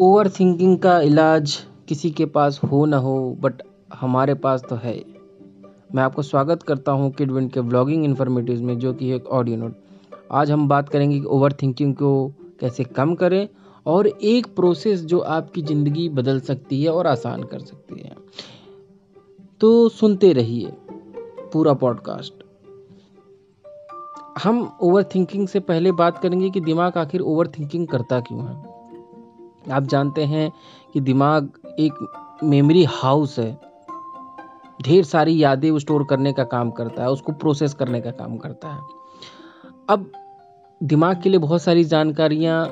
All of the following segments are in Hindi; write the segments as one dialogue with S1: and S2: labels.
S1: ओवर थिंकिंग का इलाज किसी के पास हो ना हो बट हमारे पास तो है। मैं आपको स्वागत करता हूँ किडविंड के ब्लॉगिंग इन्फॉर्मेटिव में, जो कि एक ऑडियो नोट आज हम बात करेंगे कि ओवर थिंकिंग को कैसे कम करें और एक प्रोसेस जो आपकी ज़िंदगी बदल सकती है और आसान कर सकती है। तो सुनते रहिए पूरा पॉडकास्ट हम ओवर थिंकिंग से पहले बात करेंगे कि दिमाग आखिर ओवर थिंकिंग करता क्यों है? आप जानते हैं कि दिमाग एक मेमोरी हाउस है। ढेर सारी यादें वो स्टोर करने का काम करता है, उसको प्रोसेस करने का काम करता है। अब दिमाग के लिए बहुत सारी जानकारियाँ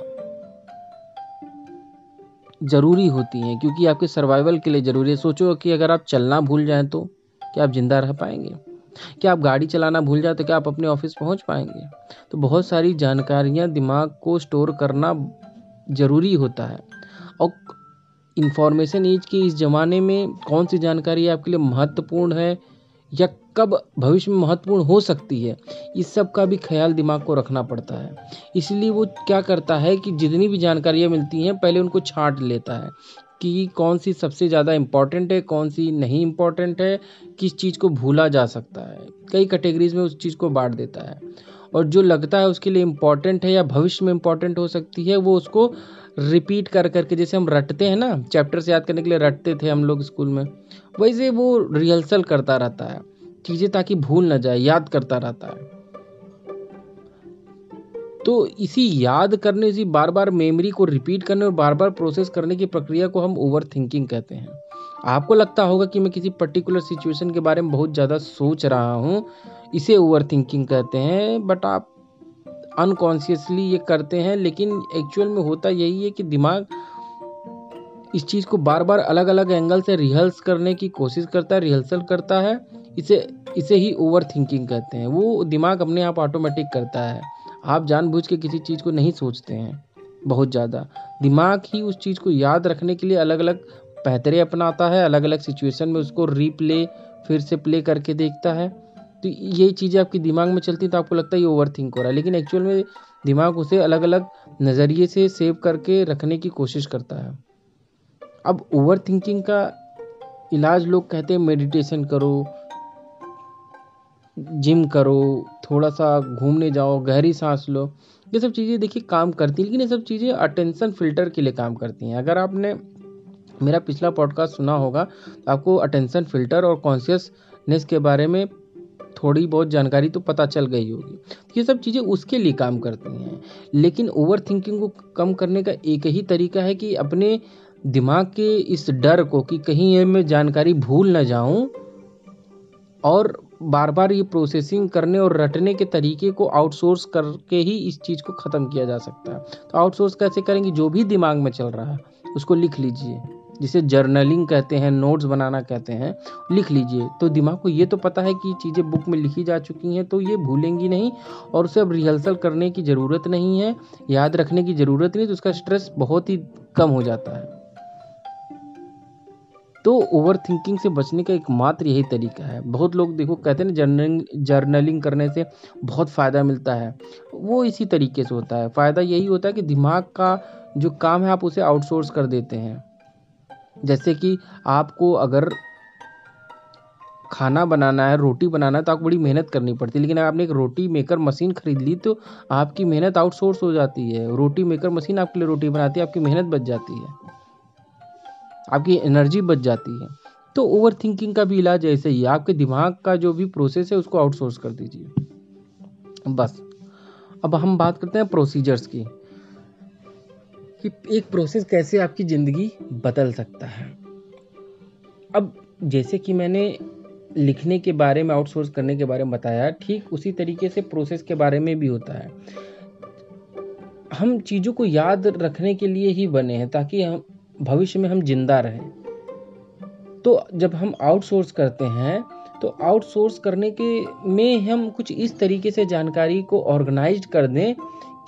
S1: ज़रूरी होती हैं, क्योंकि आपके सर्वाइवल के लिए ज़रूरी है। सोचो कि अगर आप चलना भूल जाएँ तो क्या आप ज़िंदा रह पाएँगे? क्या आप गाड़ी चलाना भूल जाए तो क्या आप अपने ऑफ़िस पहुँच पाएँगे? तो बहुत सारी जानकारियाँ दिमाग को स्टोर करना ज़रूरी होता है। और इंफॉर्मेशन एज के इस ज़माने में कौन सी जानकारी आपके लिए महत्वपूर्ण है या कब भविष्य में महत्वपूर्ण हो सकती है, इस सब का भी ख्याल दिमाग को रखना पड़ता है। इसलिए वो क्या करता है कि जितनी भी जानकारियाँ मिलती हैं, पहले उनको छांट लेता है कि कौन सी सबसे ज़्यादा इंपॉर्टेंट है, कौन सी नहीं इंपॉर्टेंट है, किस चीज़ को भूला जा सकता है। कई कैटेगरीज में उस चीज़ को बांट देता है। और जो लगता है उसके लिए इंपॉर्टेंट है या भविष्य में इंपॉर्टेंट हो सकती है, वो उसको रिपीट कर करके, जैसे हम रटते हैं ना चैप्टर से याद करने के लिए रटते थे हम लोग स्कूल में, वैसे वो रिहर्सल करता रहता है, चीज़ें ताकि भूल ना जाए, याद करता रहता है। तो इसी याद करने, इसी बार बार मेमोरी को रिपीट करने और बार बार प्रोसेस करने की प्रक्रिया को हम ओवर थिंकिंग कहते हैं। आपको लगता होगा कि मैं किसी पर्टिकुलर सिचुएशन के बारे में बहुत ज़्यादा सोच रहा हूँ इसे ओवर थिंकिंग कहते हैं बट आप अनकॉन्शियसली ये करते हैं, लेकिन एक्चुअल में होता यही है कि दिमाग इस चीज़ को बार बार अलग अलग एंगल से रिहर्स करने की कोशिश करता है रिहर्सल करता है, इसे इसे ही ओवर थिंकिंग कहते हैं। वो दिमाग अपने आप ऑटोमेटिक करता है। आप जानबूझ के किसी चीज़ को नहीं सोचते हैं, बहुत ज़्यादा। दिमाग ही उस चीज़ को याद रखने के लिए अलग अलग बेहतरे अपनाता है अलग अलग सिचुएशन में उसको रीप्ले फिर से प्ले करके देखता है। तो ये चीज़ें आपके दिमाग में चलती तो आपको लगता है ये ओवर थिंक हो रहा है, लेकिन एक्चुअल में दिमाग उसे अलग अलग नज़रिए से सेव करके रखने की कोशिश करता है। अब ओवर थिंकिंग का इलाज लोग कहते हैं मेडिटेशन करो जिम करो थोड़ा सा घूमने जाओ, गहरी सांस लो। ये सब चीज़ें देखिए काम करती हैं, लेकिन ये सब चीज़ें अटेंशन फ़िल्टर के लिए काम करती हैं। अगर आपने मेरा पिछला पॉडकास्ट सुना होगा तो आपको अटेंशन फ़िल्टर और कॉन्शियसनेस के बारे में थोड़ी बहुत जानकारी तो पता चल गई होगी। तो ये सब चीज़ें उसके लिए काम करती हैं। लेकिन ओवर थिंकिंग को कम करने का एक ही तरीका है कि अपने दिमाग के इस डर को कि कहीं ये मैं जानकारी भूल ना जाऊँ और बार बार ये प्रोसेसिंग करने और रटने के तरीके को आउटसोर्स करके ही इस चीज़ को ख़त्म किया जा सकता है। तो आउटसोर्स कैसे करेंगे? जो भी दिमाग में चल रहा है, उसको लिख लीजिए। जिसे जर्नलिंग कहते हैं, नोट्स बनाना कहते हैं, लिख लीजिए। तो दिमाग को ये तो पता है कि चीज़ें बुक में लिखी जा चुकी हैं तो ये भूलेंगी नहीं और उसे अब रिहर्सल करने की ज़रूरत नहीं है, याद रखने की ज़रूरत नहीं तो उसका स्ट्रेस बहुत ही कम हो जाता है। तो ओवर थिंकिंग से बचने का एकमात्र यही तरीका है। बहुत लोग देखो, कहते हैं ना, जर्नलिंग जर्नलिंग करने से बहुत फ़ायदा मिलता है। वो इसी तरीके से होता है। फ़ायदा यही होता है कि दिमाग का जो काम है, आप उसे आउटसोर्स कर देते हैं। जैसे कि आपको अगर खाना बनाना है, रोटी बनाना है तो आपको बड़ी मेहनत करनी पड़ती है। लेकिन अगर आपने एक रोटी मेकर मशीन खरीद ली तो आपकी मेहनत आउटसोर्स हो जाती है। रोटी मेकर मशीन आपके लिए रोटी बनाती है, आपकी मेहनत बच जाती है। आपकी एनर्जी बच जाती है। तो ओवर थिंकिंग का भी इलाज ऐसे ही है। आपके दिमाग का जो भी प्रोसेस है, उसको आउटसोर्स कर दीजिए। बस। अब हम बात करते हैं प्रोसीजर्स की। कि एक प्रोसेस कैसे आपकी ज़िंदगी बदल सकता है। अब जैसे कि मैंने लिखने के बारे में आउटसोर्स करने के बारे में बताया, ठीक उसी तरीके से प्रोसेस के बारे में भी होता है। हम चीज़ों को याद रखने के लिए ही बने हैं ताकि हम, भविष्य में हम ज़िंदा रहें। तो जब हम आउटसोर्स करते हैं तो आउटसोर्स करने के में हम कुछ इस तरीके से जानकारी को ऑर्गेनाइज कर दें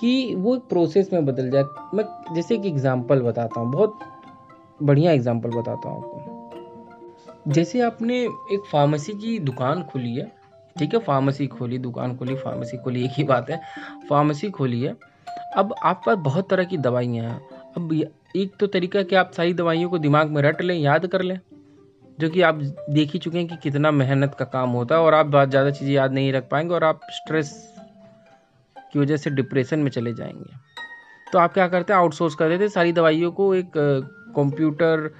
S1: कि वो एक प्रोसेस में बदल जाए। मैं जैसे एक एग्जांपल बताता हूँ, बहुत बढ़िया एग्जांपल बताता हूँ आपको। जैसे आपने एक फार्मेसी की दुकान खोली है, ठीक है फार्मेसी खोली, दुकान खोली फार्मेसी खोली, एक ही बात है फार्मेसी खोली है। अब आप पास बहुत तरह की दवाइयाँ हैं। अब एक तो तरीका कि आप सारी दवाइयों को दिमाग में रट लें, याद कर लें, जो कि आप देख ही चुके हैं कि कितना मेहनत का काम होता है और आप बहुत ज़्यादा चीज़ें याद नहीं रख पाएँगे और आप स्ट्रेस की वजह से डिप्रेशन में चले जाएँगे। तो आप क्या करते हैं? आउटसोर्स कर देते हैं। सारी दवाइयों को एक कंप्यूटर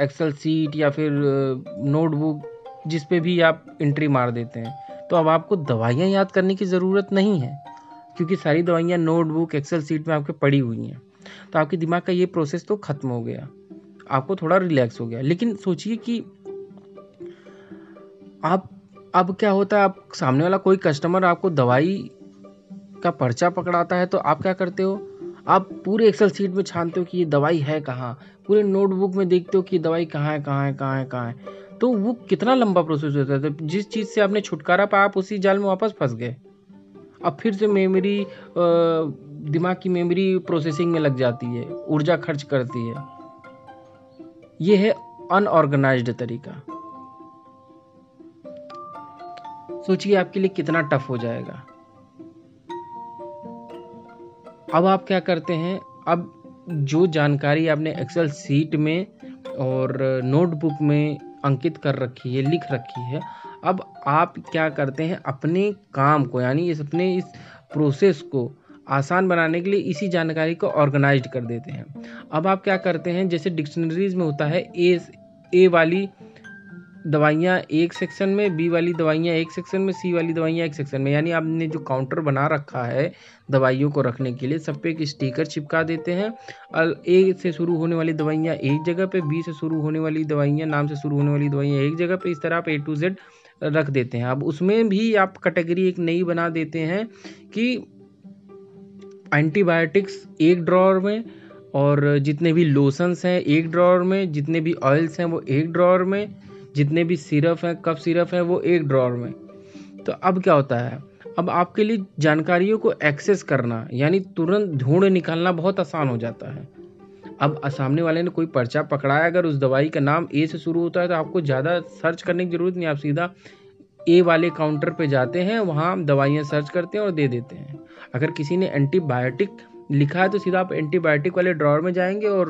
S1: एक्सेल सीट या फिर नोटबुक जिस पे भी आप एंट्री मार देते हैं। तो अब आपको दवाइयाँ याद करने की ज़रूरत नहीं है, क्योंकि सारी दवाइयाँ नोटबुक एक्सेल सीट में आपके पड़ी हुई हैं। तो आपके दिमाग का ये प्रोसेस तो ख़त्म हो गया। आपको थोड़ा रिलैक्स हो गया। लेकिन सोचिए कि आप, अब क्या होता है? आप सामने वाला कोई कस्टमर आपको दवाई का पर्चा पकड़ाता है तो आप क्या करते हो? आप पूरे एक्सेल सीट में छानते हो कि ये दवाई है कहाँ? पूरे नोटबुक में देखते हो कि दवाई कहाँ है कहाँ है कहाँ है कहाँ है? तो वो कितना लंबा प्रोसेस होता है? तो जिस चीज़ से आपने छुटकारा पाया, आप उसी जाल में वापस फंस गए। अब फिर से मेमोरी दिमाग की मेमोरी प्रोसेसिंग में लग जाती है, ऊर्जा खर्च करती है। ये है अनऑर्गेनाइज्ड तरीका। सोचिए आपके लिए कितना टफ हो जाएगा। अब आप क्या करते हैं? अब जो जानकारी आपने एक्सेल सीट में और नोटबुक में अंकित कर रखी है, लिख रखी है, अब आप क्या करते हैं? अपने काम को, यानी इस, अपने इस प्रोसेस को आसान बनाने के लिए इसी जानकारी को ऑर्गेनाइज कर देते हैं। अब आप क्या करते हैं? जैसे डिक्शनरीज में होता है ए ए वाली दवाइयाँ एक सेक्शन में बी वाली दवाइयाँ एक सेक्शन में सी वाली दवाइयाँ एक सेक्शन में। यानी आपने जो काउंटर बना रखा है दवाइयों को रखने के लिए, सब पे एक स्टिकर चिपका देते हैं। और ए से शुरू होने वाली दवाइयाँ एक जगह पे बी से शुरू होने वाली दवाइयाँ, नाम से शुरू होने वाली दवाइयाँ एक जगह पे, इस तरह आप ए टू जेड रख देते हैं। अब उसमें भी आप कैटेगरी एक नई बना देते हैं कि एंटीबायोटिक्स एक ड्रॉर में और जितने भी लोशंस हैं एक ड्रॉर में, जितने भी ऑयल्स हैं वो एक ड्रॉर में। जितने भी सिरप हैं कफ सिरप हैं, वो एक ड्रॉर में। तो अब क्या होता है? अब आपके लिए जानकारियों को एक्सेस करना, यानी तुरंत ढूंढ निकालना बहुत आसान हो जाता है। अब सामने वाले ने कोई पर्चा पकड़ाया, अगर उस दवाई का नाम ए से शुरू होता है तो आपको ज़्यादा सर्च करने की ज़रूरत नहीं, आप सीधा ए वाले काउंटर पे जाते हैं, वहाँ दवाइयाँ सर्च करते हैं और दे देते हैं। अगर किसी ने एंटीबायोटिक लिखा है तो सीधा आप एंटीबायोटिक वाले ड्रॉर में जाएँगे और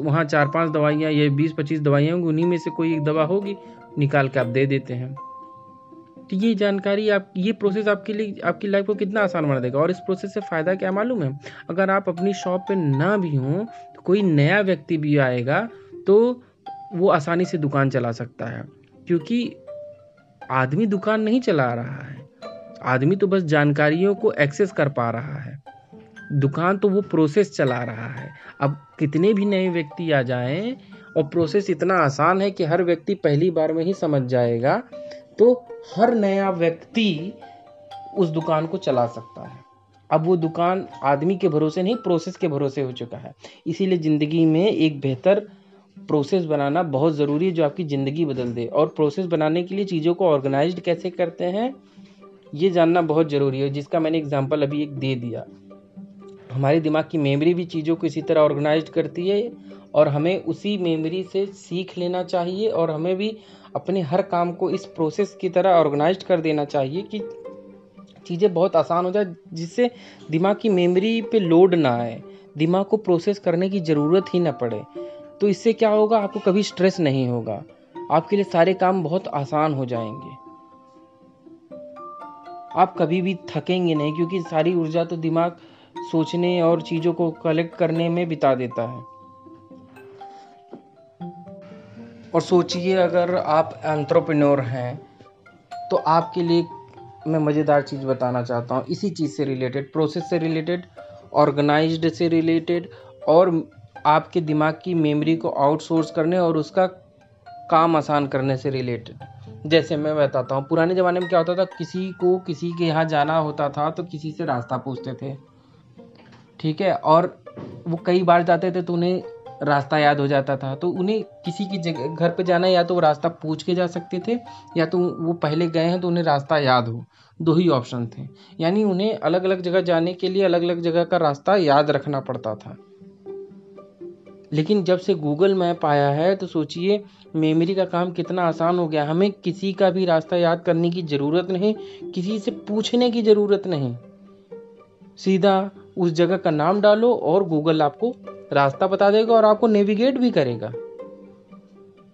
S1: वहाँ चार पाँच दवाइयाँ ये बीस पच्चीस दवाइयाँ होंगी, उन्हीं में से कोई एक दवा होगी, निकाल के आप दे देते हैं। तो ये जानकारी आप, ये प्रोसेस आपके लिए, आपकी लाइफ को कितना आसान बना देगा और इस प्रोसेस से फ़ायदा क्या मालूम है? अगर आप अपनी शॉप पे ना भी हों तो कोई नया व्यक्ति भी आएगा तो वो आसानी से दुकान चला सकता है, क्योंकि आदमी दुकान नहीं चला रहा है। आदमी तो बस जानकारियों को एक्सेस कर पा रहा है। दुकान तो वो प्रोसेस चला रहा है। अब कितने भी नए व्यक्ति आ जाएँ और प्रोसेस इतना आसान है कि हर व्यक्ति पहली बार में ही समझ जाएगा तो हर नया व्यक्ति उस दुकान को चला सकता है। अब वो दुकान आदमी के भरोसे नहीं प्रोसेस के भरोसे हो चुका है। इसीलिए ज़िंदगी में एक बेहतर प्रोसेस बनाना बहुत ज़रूरी है जो आपकी ज़िंदगी बदल दे और प्रोसेस बनाने के लिए चीज़ों को ऑर्गेनाइज कैसे करते हैं, ये जानना बहुत ज़रूरी है। जिसका मैंने एग्जांपल अभी एक दे दिया। हमारे दिमाग की मेमोरी भी चीज़ों को इसी तरह ऑर्गेनाइज करती है और हमें उसी मेमोरी से सीख लेना चाहिए और हमें भी अपने हर काम को इस प्रोसेस की तरह ऑर्गेनाइज कर देना चाहिए कि चीज़ें बहुत आसान हो जाए, जिससे दिमाग की मेमोरी पे लोड ना आए। दिमाग को प्रोसेस करने की ज़रूरत ही ना पड़े। तो इससे क्या होगा? आपको कभी स्ट्रेस नहीं होगा। आपके लिए सारे काम बहुत आसान हो जाएँगे। आप कभी भी थकेंगे नहीं, क्योंकि सारी ऊर्जा तो दिमाग सोचने और चीज़ों को कलेक्ट करने में बिता देता है। और सोचिए, अगर आप एंट्रोप्रेन्योर हैं तो आपके लिए मैं मज़ेदार चीज़ बताना चाहता हूँ। इसी चीज़ से रिलेटेड प्रोसेस से रिलेटेड ऑर्गेनाइज्ड से रिलेटेड और आपके दिमाग की मेमोरी को आउटसोर्स करने और उसका काम आसान करने से रिलेटेड जैसे मैं बताता हूँ, पुराने ज़माने में क्या होता था, किसी को किसी के यहाँ जाना होता था तो किसी से रास्ता पूछते थे। ठीक है, और वो कई बार जाते थे तो उन्हें रास्ता याद हो जाता था। तो उन्हें किसी की जगह, घर पे जाना या तो वो रास्ता पूछ के जा सकते थे, या तो वो पहले गए हैं तो उन्हें रास्ता याद हो। दो ही ऑप्शन थे। यानी उन्हें अलग अलग जगह जाने के लिए अलग अलग जगह का रास्ता याद रखना पड़ता था। लेकिन जब से गूगल मैप आया है तो सोचिए मेमोरी का काम कितना आसान हो गया। हमें किसी का भी रास्ता याद करने की ज़रूरत नहीं, किसी से पूछने की ज़रूरत नहीं। सीधा उस जगह का नाम डालो और गूगल आपको रास्ता बता देगा और आपको नेविगेट भी करेगा।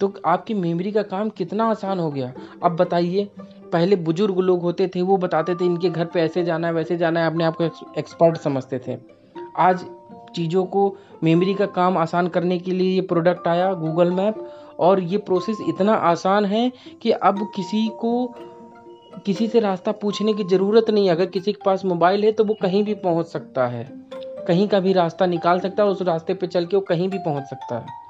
S1: तो आपकी मेमोरी का काम कितना आसान हो गया। अब बताइए, पहले बुज़ुर्ग लोग होते थे, वो बताते थे, इनके घर पे ऐसे जाना है, वैसे जाना है, अपने आप को एक्सपर्ट समझते थे। आज चीज़ों को मेमोरी का काम आसान करने के लिए ये प्रोडक्ट आया गूगल मैप और ये प्रोसेस इतना आसान है कि अब किसी को किसी से रास्ता पूछने की ज़रूरत नहीं अगर किसी के पास मोबाइल है तो वो कहीं भी पहुँच सकता है। कहीं का भी रास्ता निकाल सकता है उस रास्ते पे चल के वो कहीं भी पहुँच सकता है।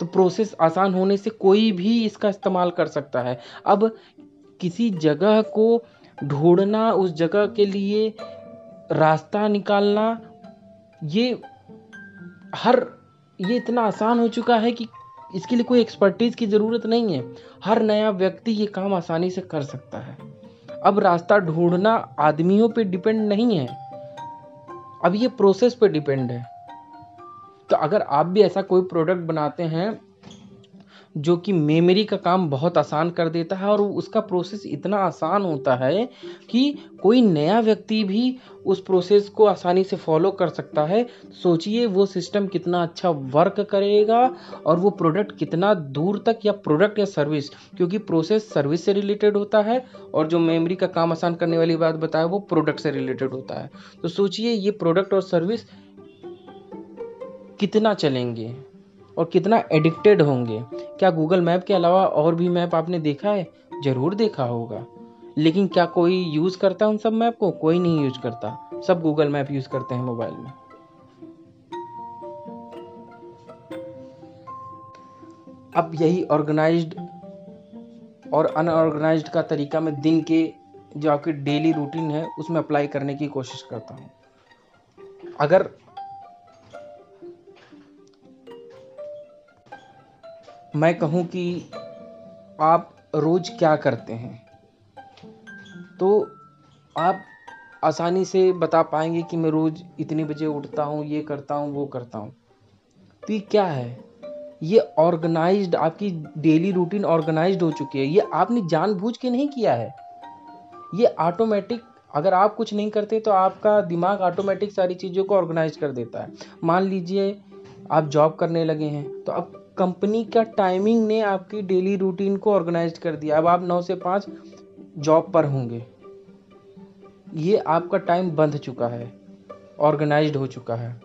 S1: तो प्रोसेस आसान होने से कोई भी इसका इस्तेमाल कर सकता है। अब किसी जगह को ढूंढना, उस जगह के लिए रास्ता निकालना, ये हर, ये इतना आसान हो चुका है कि इसके लिए कोई एक्सपर्टीज की ज़रूरत नहीं है। हर नया व्यक्ति ये काम आसानी से कर सकता है। अब रास्ता ढूंढना आदमियों पे डिपेंड नहीं है। अब ये प्रोसेस पे डिपेंड है। तो अगर आप भी ऐसा कोई प्रोडक्ट बनाते हैं जो कि मेमोरी का काम बहुत आसान कर देता है और उसका प्रोसेस इतना आसान होता है कि कोई नया व्यक्ति भी उस प्रोसेस को आसानी से फॉलो कर सकता है। सोचिए वो सिस्टम कितना अच्छा वर्क करेगा और वो प्रोडक्ट कितना दूर तक या प्रोडक्ट या सर्विस क्योंकि प्रोसेस सर्विस से रिलेटेड होता है और जो मेमोरी का काम आसान करने वाली बात बताया, वो प्रोडक्ट से रिलेटेड होता है। तो सोचिए ये प्रोडक्ट और सर्विस कितना चलेंगे। और कितना एडिक्टेड होंगे। क्या गूगल मैप के अलावा और भी मैप आपने देखा है? ज़रूर देखा होगा। लेकिन क्या कोई यूज़ करता है उन सब मैप को? कोई नहीं यूज़ करता। सब गूगल मैप यूज़ करते हैं मोबाइल में। अब यही ऑर्गेनाइज्ड और अनऑर्गेनाइज्ड का तरीका मैं दिन के जो आपकी डेली रूटीन है, उसमें अप्लाई करने की कोशिश करता हूँ। अगर मैं कहूँ कि आप रोज़ क्या करते हैं? तो आप आसानी से बता पाएँगे कि मैं रोज़ इतने बजे उठता हूँ, ये करता हूँ, वो करता हूँ। तो ये क्या है? ये ऑर्गेनाइज्ड आपकी डेली रूटीन ऑर्गेनाइज्ड हो चुकी है। ये आपने जानबूझ के नहीं किया है। ये ऑटोमेटिक अगर आप कुछ नहीं करते तो आपका दिमाग ऑटोमेटिक सारी चीज़ों को ऑर्गेनाइज कर देता है। मान लीजिए आप जॉब करने लगे हैं तो अब कंपनी का टाइमिंग ने आपकी डेली रूटीन को ऑर्गेनाइज कर दिया। अब आप नौ से पाँच जॉब पर होंगे। ये आपका टाइम बंध चुका है ऑर्गेनाइज्ड हो चुका है।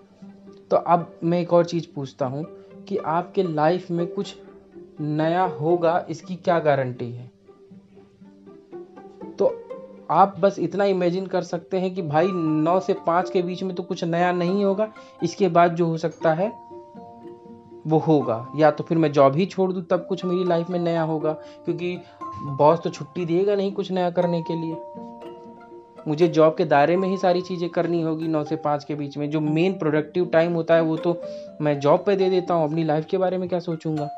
S1: तो अब मैं एक और चीज़ पूछता हूँ कि आपके लाइफ में कुछ नया होगा, इसकी क्या गारंटी है? तो आप बस इतना इमेजिन कर सकते हैं कि भाई नौ से पाँच के बीच में तो कुछ नया नहीं होगा, इसके बाद जो हो सकता है वो होगा। या तो फिर मैं जॉब ही छोड़ दूँ, तब कुछ मेरी लाइफ में नया होगा। क्योंकि बॉस तो छुट्टी देगा नहीं कुछ नया करने के लिए। मुझे जॉब के दायरे में ही सारी चीज़ें करनी होगी नौ से पाँच के बीच में। जो मेन प्रोडक्टिव टाइम होता है, वो तो मैं जॉब पे दे देता हूँ। अपनी लाइफ के बारे में क्या सोचूँगा?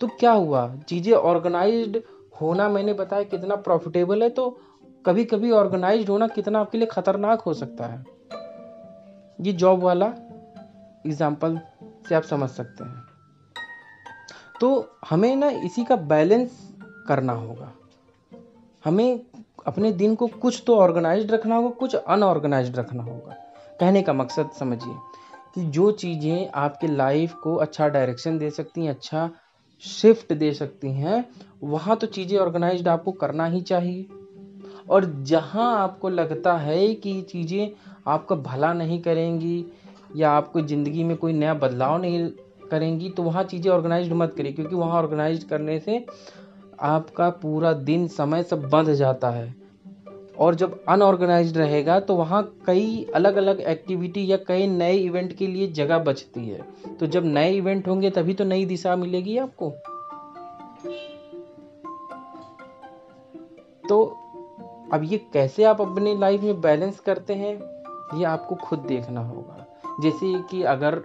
S1: तो क्या हुआ? चीज़ें ऑर्गेनाइज्ड होना मैंने बताया कितना प्रॉफिटेबल है तो कभी कभी ऑर्गेनाइज होना कितना आपके लिए खतरनाक हो सकता है। ये जॉब वाला एग्ज़ाम्पल से आप समझ सकते हैं। तो हमें ना इसी का बैलेंस करना होगा। हमें अपने दिन को कुछ तो ऑर्गेनाइज रखना होगा, कुछ अनऑर्गेनाइज रखना होगा। कहने का मकसद समझिए कि जो चीज़ें आपके लाइफ को अच्छा डायरेक्शन दे सकती हैं अच्छा शिफ्ट दे सकती हैं, वहाँ तो चीज़ें ऑर्गेनाइज्ड आपको करना ही चाहिए। और जहाँ आपको लगता है कि चीज़ें आपका भला नहीं करेंगी या आपको ज़िंदगी में कोई नया बदलाव नहीं करेंगी तो वहाँ चीज़ें ऑर्गेनाइज मत करिए, क्योंकि वहाँ ऑर्गेनाइज करने से आपका पूरा दिन समय सब बंध जाता है। और जब अनऑर्गेनाइज रहेगा तो वहाँ कई अलग अलग एक्टिविटी या कई नए इवेंट के लिए जगह बचती है। तो जब नए इवेंट होंगे, तभी तो नई दिशा मिलेगी आपको। तो अब ये कैसे आप अपने लाइफ में बैलेंस करते हैं, ये आपको खुद देखना होगा। जैसे कि अगर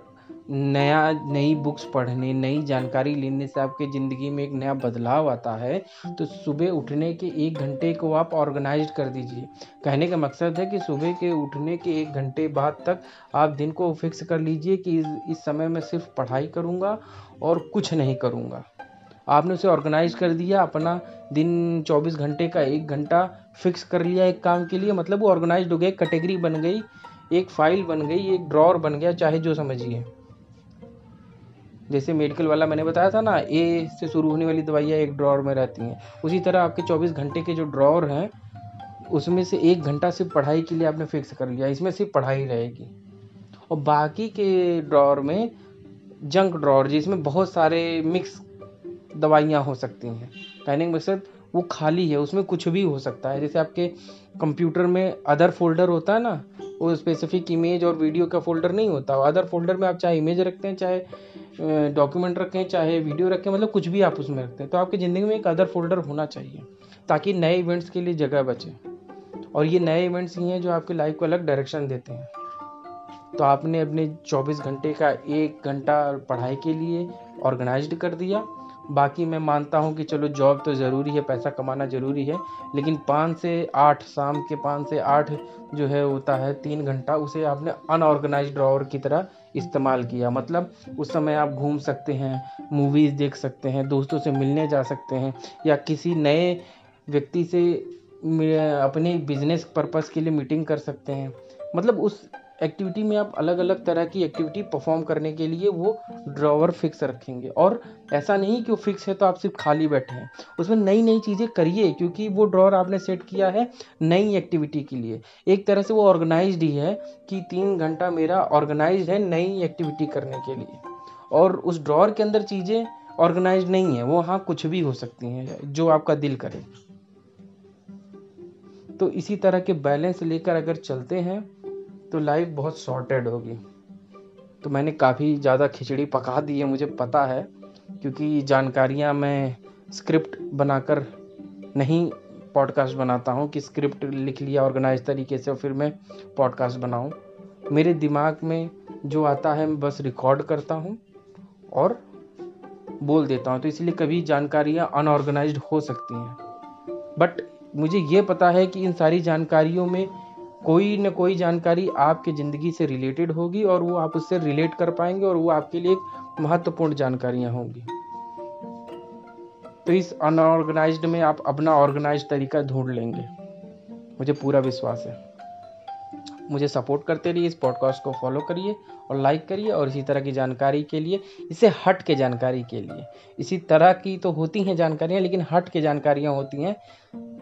S1: नया, नई बुक्स पढ़ने, नई जानकारी लेने से आपके ज़िंदगी में एक नया बदलाव आता है तो सुबह उठने के एक घंटे को आप ऑर्गेनाइज कर दीजिए। कहने का मकसद है कि सुबह के उठने के एक घंटे बाद तक आप दिन को फिक्स कर लीजिए कि इस इस समय मैं सिर्फ़ पढ़ाई करूँगा और कुछ नहीं करूँगा। आपने उसे ऑर्गेनाइज कर दिया, अपना दिन 24 घंटे का एक घंटा फिक्स कर लिया एक काम के लिए मतलब वो ऑर्गेनाइज हो गया कैटेगरी बन गई एक फ़ाइल बन गई, एक ड्रॉर बन गया, चाहे जो समझिए जैसे मेडिकल वाला मैंने बताया था ना ए से शुरू होने वाली दवाइयाँ एक ड्रॉर में रहती हैं। उसी तरह आपके 24 घंटे के जो ड्रॉर हैं, उसमें से एक घंटा सिर्फ़ पढ़ाई के लिए आपने फिक्स कर लिया। इसमें सिर्फ़ पढ़ाई रहेगी। और बाकी के ड्रॉर में जंक ड्रॉर जिसमें बहुत सारे मिक्स दवाइयाँ हो सकती हैं। कहने का मकसद, वो खाली है, उसमें कुछ भी हो सकता है। जैसे आपके कंप्यूटर में अदर फोल्डर होता है ना वो स्पेसिफिक इमेज और वीडियो का फोल्डर नहीं होता। अदर फोल्डर में आप चाहे इमेज रखते हैं, चाहे डॉक्यूमेंट रखें, चाहे वीडियो रखें मतलब कुछ भी आप उसमें रखते हैं। तो आपकी ज़िंदगी में एक अदर फोल्डर होना चाहिए, ताकि नए इवेंट्स के लिए जगह बचे। और ये नए इवेंट्स ही हैं जो आपके लाइफ को अलग डायरेक्शन देते हैं। तो आपने अपने 24 घंटे का एक घंटा पढ़ाई के लिए ऑर्गेनाइज्ड कर दिया। बाकी मैं मानता हूँ कि चलो जॉब तो ज़रूरी है, पैसा कमाना ज़रूरी है, लेकिन पाँच से आठ, शाम के पाँच से आठ जो है होता है, तीन घंटा उसे आपने अनऑर्गेनाइज ड्रॉवर की तरह इस्तेमाल किया। मतलब उस समय आप घूम सकते हैं मूवीज़ देख सकते हैं, दोस्तों से मिलने जा सकते हैं, या किसी नए व्यक्ति से अपने बिज़नेस पर्पज़ के लिए मीटिंग कर सकते हैं। मतलब उस एक्टिविटी में आप अलग अलग तरह की एक्टिविटी परफॉर्म करने के लिए वो ड्रॉवर फिक्स रखेंगे। और ऐसा नहीं कि वो फिक्स है तो आप सिर्फ़ खाली बैठे हैं। उसमें नई नई चीज़ें करिए, क्योंकि वो ड्रॉवर आपने सेट किया है नई एक्टिविटी के लिए। एक तरह से वो ऑर्गेनाइज ही है कि तीन घंटा मेरा ऑर्गेनाइज है नई एक्टिविटी करने के लिए। और उस ड्रॉवर के अंदर चीज़ें ऑर्गेनाइज नहीं है, वो हाँ कुछ भी हो सकती हैं, जो आपका दिल करे। तो इसी तरह के बैलेंस लेकर अगर चलते हैं तो लाइफ बहुत सॉर्टेड होगी। तो मैंने काफ़ी ज़्यादा खिचड़ी पका दी है, मुझे पता है, क्योंकि जानकारियाँ मैं स्क्रिप्ट बनाकर नहीं पॉडकास्ट बनाता हूँ कि स्क्रिप्ट लिख लिया ऑर्गेनाइज तरीके से, और फिर मैं पॉडकास्ट बनाऊँ। मेरे दिमाग में जो आता है, मैं बस रिकॉर्ड करता हूँ और बोल देता हूँ। तो इसलिए कभी जानकारियाँ अनऑर्गेनाइज्ड हो सकती हैं। बट मुझे ये पता है कि इन सारी जानकारियों में कोई न कोई जानकारी आपके ज़िंदगी से रिलेटेड होगी और वो आप उससे रिलेट कर पाएँगे और वो आपके लिए महत्वपूर्ण जानकारियाँ होंगी। तो इस अनऑर्गेनाइज्ड में आप अपना ऑर्गेनाइज तरीका ढूंढ लेंगे। मुझे पूरा विश्वास है। मुझे सपोर्ट करते रहिए, इस पॉडकास्ट को फॉलो करिए और लाइक करिए और इसी तरह की जानकारी के लिए, इसे हट के जानकारी के लिए। इसी तरह की तो होती हैं जानकारियाँ, लेकिन हट के जानकारियाँ होती हैं।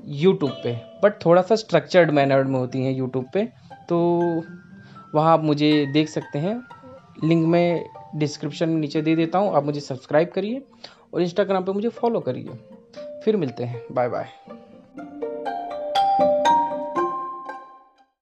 S1: यूट्यूब पे। बट थोड़ा सा स्ट्रक्चर्ड मैनर में होती हैं यूट्यूब पे। तो वहाँ आप मुझे देख सकते हैं। लिंक में डिस्क्रिप्शन में नीचे दे देता हूँ। आप मुझे सब्सक्राइब करिए और इंस्टाग्राम पे मुझे फॉलो करिए। फिर मिलते हैं। Bye bye